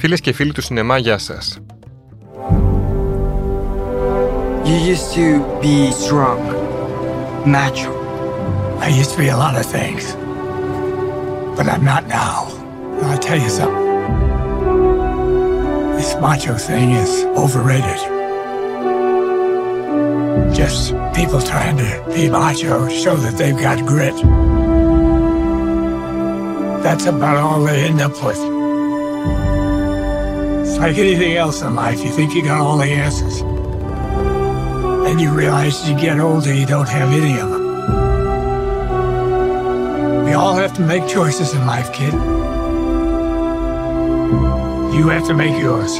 Φίλε και φίλοι του σινεμά, γεια σα. You used to be strong, macho. I used to be a lot of things, but I'm not now. I'll tell you something. This macho thing is overrated. Just people trying to be macho show that they've got grit. That's about all they end up with. It's like anything else in life. You think you got all the answers. Then you realize as you get older, you don't have any of them. We all have to make choices in life, kid. You have to make yours.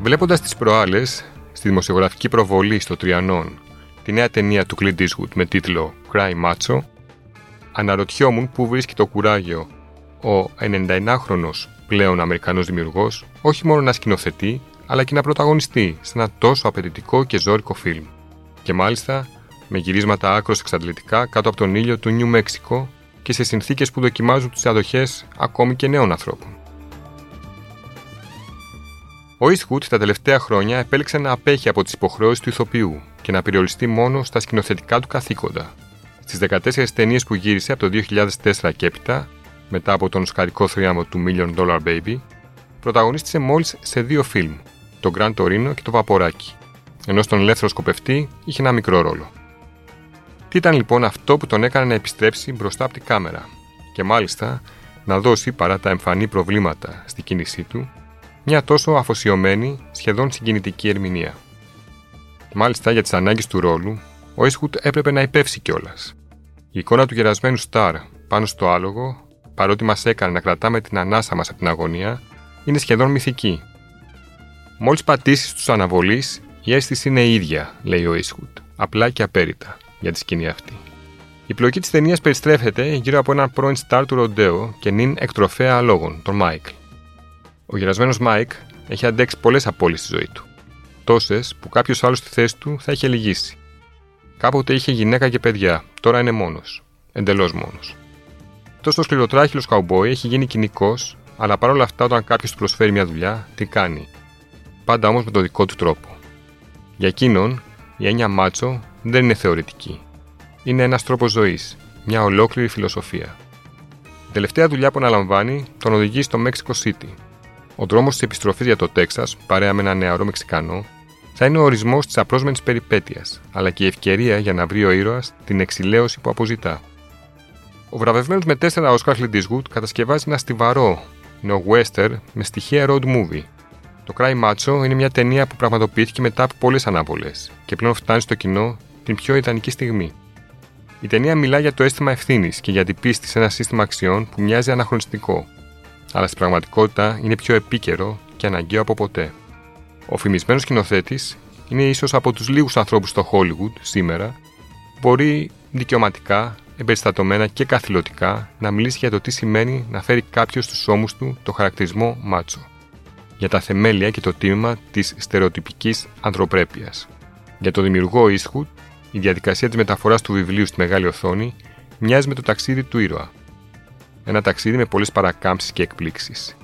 Βλέποντα τι προάλλε στη δημοσιογραφική προβολή στο Τριανόν τη νέα ταινία του Clint Eastwood με τίτλο Cry Macho, αναρωτιόμουν πού βρίσκει το κουράγιο ο 99χρονος πλέον Αμερικανός δημιουργός όχι μόνο να σκηνοθετεί, αλλά και να πρωταγωνιστεί σε ένα τόσο απαιτητικό και ζώρικο φιλμ. Και μάλιστα με γυρίσματα άκρως εξαντλητικά κάτω από τον ήλιο του Νιου Μέξικο και σε συνθήκες που δοκιμάζουν τις αδοχές ακόμη και νέων ανθρώπων. Ο Eastwood τα τελευταία χρόνια επέλεξε να απέχει από τις υποχρεώσεις του ηθοποιού και να περιοριστεί μόνο στα σκηνοθετικά του καθήκοντα. Στις 14 ταινίες που γύρισε από το 2004 και έπειτα, μετά από τον σκαρικό θρίαμο του Million Dollar Baby, πρωταγωνίστησε μόλις σε δύο φιλμ, το Grand Torino και το Βαποράκι, ενώ στον ελεύθερο σκοπευτή είχε ένα μικρό ρόλο. Τι ήταν λοιπόν αυτό που τον έκανε να επιστρέψει μπροστά από την κάμερα και μάλιστα να δώσει παρά τα εμφανή προβλήματα στη κίνησή του μια τόσο αφοσιωμένη, σχεδόν συγκινητική ερμηνεία. Μάλιστα για τις ανάγκες του ρόλου, ο Ίσχουτ έπρεπε να υπεύσει κιόλας. Η εικόνα του γερασμένου Σταρ πάνω στο άλογο, παρότι μας έκανε να κρατάμε την ανάσα μας από την αγωνία, είναι σχεδόν μυθική. Μόλις πατήσεις τους αναβολή, η αίσθηση είναι η ίδια, λέει ο Ίσχουτ, απλά και απέριτα για τη σκηνή αυτή. Η πλοκή της ταινίας περιστρέφεται γύρω από έναν πρώην Σταρ του Ροντέο και νυν εκτροφέα αλόγων, τον Μάικλ. Ο γερασμένος Μάικ έχει αντέξει πολλές απώλειες στη ζωή του. Τόσες που κάποιος άλλος στη θέση του θα είχε λυγίσει. Κάποτε είχε γυναίκα και παιδιά, τώρα είναι μόνος. Εντελώς μόνος. Τόσο σκληροτράχυλος καουμπόι έχει γίνει κυνικός, αλλά παρόλα αυτά όταν κάποιος του προσφέρει μια δουλειά, τι κάνει; Πάντα όμως με τον δικό του τρόπο. Για εκείνον, η έννοια μάτσο δεν είναι θεωρητική. Είναι ένας τρόπος ζωής, μια ολόκληρη φιλοσοφία. Η τελευταία δουλειά που αναλαμβάνει τον οδηγεί στο Mexico City, ο δρόμος της επιστροφής για το Τέξας, παρέα με ένα νεαρό Μεξικανό, θα είναι ο ορισμός της απρόσμενη περιπέτειας, αλλά και η ευκαιρία για να βρει ο ήρωας την εξηλαίωση που αποζητά. Ο βραβευμένος με τέσσερα Oscar Clint Eastwood κατασκευάζει ένα στιβαρό νεο-western με στοιχεία road movie. Το Cry Macho είναι μια ταινία που πραγματοποιήθηκε μετά από πολλές ανάβολε και πλέον φτάνει στο κοινό την πιο ιδανική στιγμή. Η ταινία μιλά για το αίσθημα ευθύνης και για την πίστη σε ένα σύστημα αξιών που μοιάζει αναχρονιστικό, αλλά στην πραγματικότητα είναι πιο επίκαιρο και αναγκαίο από ποτέ. Ο φημισμένος σκηνοθέτης είναι ίσως από τους λίγους ανθρώπους στο Hollywood σήμερα που μπορεί δικαιωματικά, εμπεριστατωμένα και καθηλωτικά να μιλήσει για το τι σημαίνει να φέρει κάποιος στους ώμους του το χαρακτηρισμό μάτσο. Για τα θεμέλια και το τίμημα της στερεοτυπικής ανθρωπρέπειας. Για τον δημιουργό Eastwood, η διαδικασία της μεταφοράς του βιβλίου στη μεγάλη οθόνη μοιάζει με το ταξίδι του ήρωα. Ένα ταξίδι με πολλές παρακάμψεις και εκπλήξεις,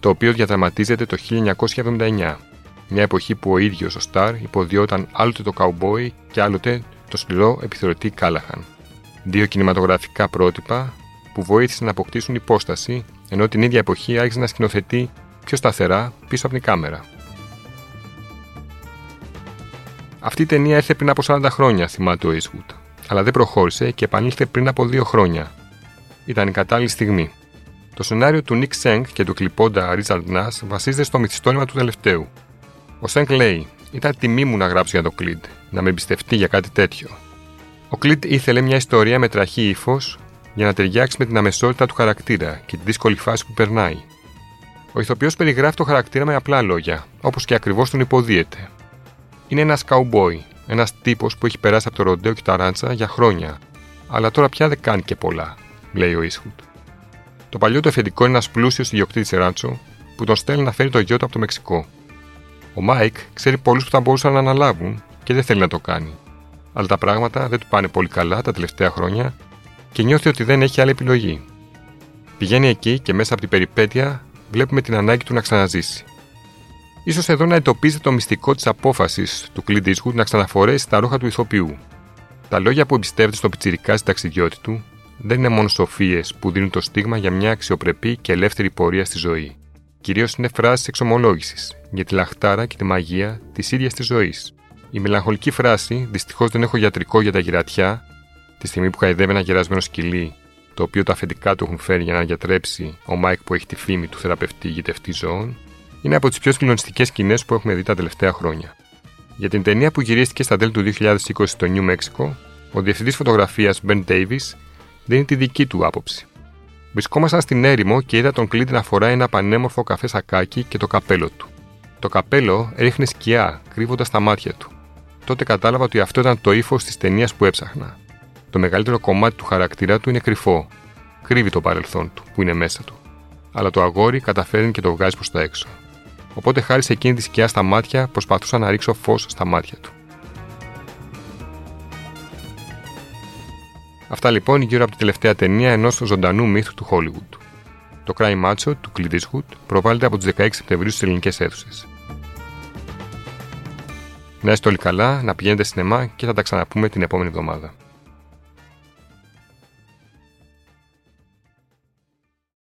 το οποίο διαδραματίζεται το 1979, μια εποχή που ο ίδιος ο Σταρ υποδιόταν άλλοτε το καουμπόι και άλλοτε το σκληρό επιθεωρητή Κάλαχαν. Δύο κινηματογραφικά πρότυπα που βοήθησαν να αποκτήσουν υπόσταση, ενώ την ίδια εποχή άρχισε να σκηνοθετεί πιο σταθερά πίσω από την κάμερα. Αυτή η ταινία έρθε πριν από 40 χρόνια, θυμάται ο Eastwood, αλλά δεν προχώρησε και επανήλθε πριν από δύο χρόνια, ήταν η κατάλληλη στιγμή. Το σενάριο του Νίκ Σέγκ και του κλειπώντα Ρίτσαρντ Νάς βασίζεται στο μυθιστόρημα του τελευταίου. Ο Σέγκ λέει: Ήταν τιμή μου να γράψω για το Κλίντ, να με εμπιστευτεί για κάτι τέτοιο. Ο Κλίντ ήθελε μια ιστορία με τραχή ύφος για να ταιριάξει με την αμεσότητα του χαρακτήρα και τη δύσκολη φάση που περνάει. Ο ηθοποιός περιγράφει το χαρακτήρα με απλά λόγια, όπως και ακριβώς τον υποδύεται. Είναι ένας καουμπόι, ένας τύπος που έχει περάσει από το ροντέο και τα ράντσα για χρόνια, αλλά τώρα πια δεν κάνει και πολλά λέει ο Ίστγουντ. Το παλιό του αφεντικό είναι ένας πλούσιος ιδιοκτήτης ράντσο που τον στέλνει να φέρει το γιο του από το Μεξικό. Ο Μάικ ξέρει πολλούς που θα μπορούσαν να αναλάβουν και δεν θέλει να το κάνει. Αλλά τα πράγματα δεν του πάνε πολύ καλά τα τελευταία χρόνια και νιώθει ότι δεν έχει άλλη επιλογή. Πηγαίνει εκεί και μέσα από την περιπέτεια βλέπουμε την ανάγκη του να ξαναζήσει. Ίσως εδώ να εντοπίζεται το μυστικό της απόφασης του Clint Eastwood να ξαναφορέσει τα ρούχα του ηθοποιού. Τα λόγια που εμπιστεύεται στο πιτσιρικά ταξιδιώτη του δεν είναι μόνο σοφίες που δίνουν το στίγμα για μια αξιοπρεπή και ελεύθερη πορεία στη ζωή. Κυρίως είναι φράσεις εξομολόγησης για τη λαχτάρα και τη μαγεία της ίδιας της ζωής. Η μελαγχολική φράση Δυστυχώς δεν έχω γιατρικό για τα γηρατειά, τη στιγμή που χαϊδεύει ένα γερασμένο σκυλί, το οποίο τα αφεντικά του έχουν φέρει για να γιατρέψει ο Μάικ που έχει τη φήμη του θεραπευτή γητευτή ζώων, είναι από τις πιο συγκλονιστικές σκηνές που έχουμε δει τα τελευταία χρόνια. Για την ταινία που γυρίστηκε στα τέλη του 2020 στο Νιου Μέξικο, ο διευθυντής φωτογραφίας Ben Davis δίνει τη δική του άποψη. Βρισκόμασταν στην έρημο και είδα τον Κλίντ να φοράει ένα πανέμορφο καφέ σακάκι και το καπέλο του. Το καπέλο ρίχνει σκιά, κρύβοντας τα μάτια του. Τότε κατάλαβα ότι αυτό ήταν το ύφος της ταινίας που έψαχνα. Το μεγαλύτερο κομμάτι του χαρακτήρα του είναι κρυφό. Κρύβει το παρελθόν του, που είναι μέσα του. Αλλά το αγόρι καταφέρνει και το βγάζει προς τα έξω. Οπότε χάρη σε εκείνη τη σκιά στα μάτια, προσπαθούσα να ρίξω φως στα μάτια του. Αυτά λοιπόν γύρω από τη τελευταία ταινία ενός ζωντανού μύθου του Hollywood. Το Crime Macho του Clint Eastwood προβάλλεται από τις 16 Σεπτεμβρίου στις ελληνικές αίθουσες. Να είστε όλοι καλά, να πηγαίνετε σινεμά και θα τα ξαναπούμε την επόμενη εβδομάδα.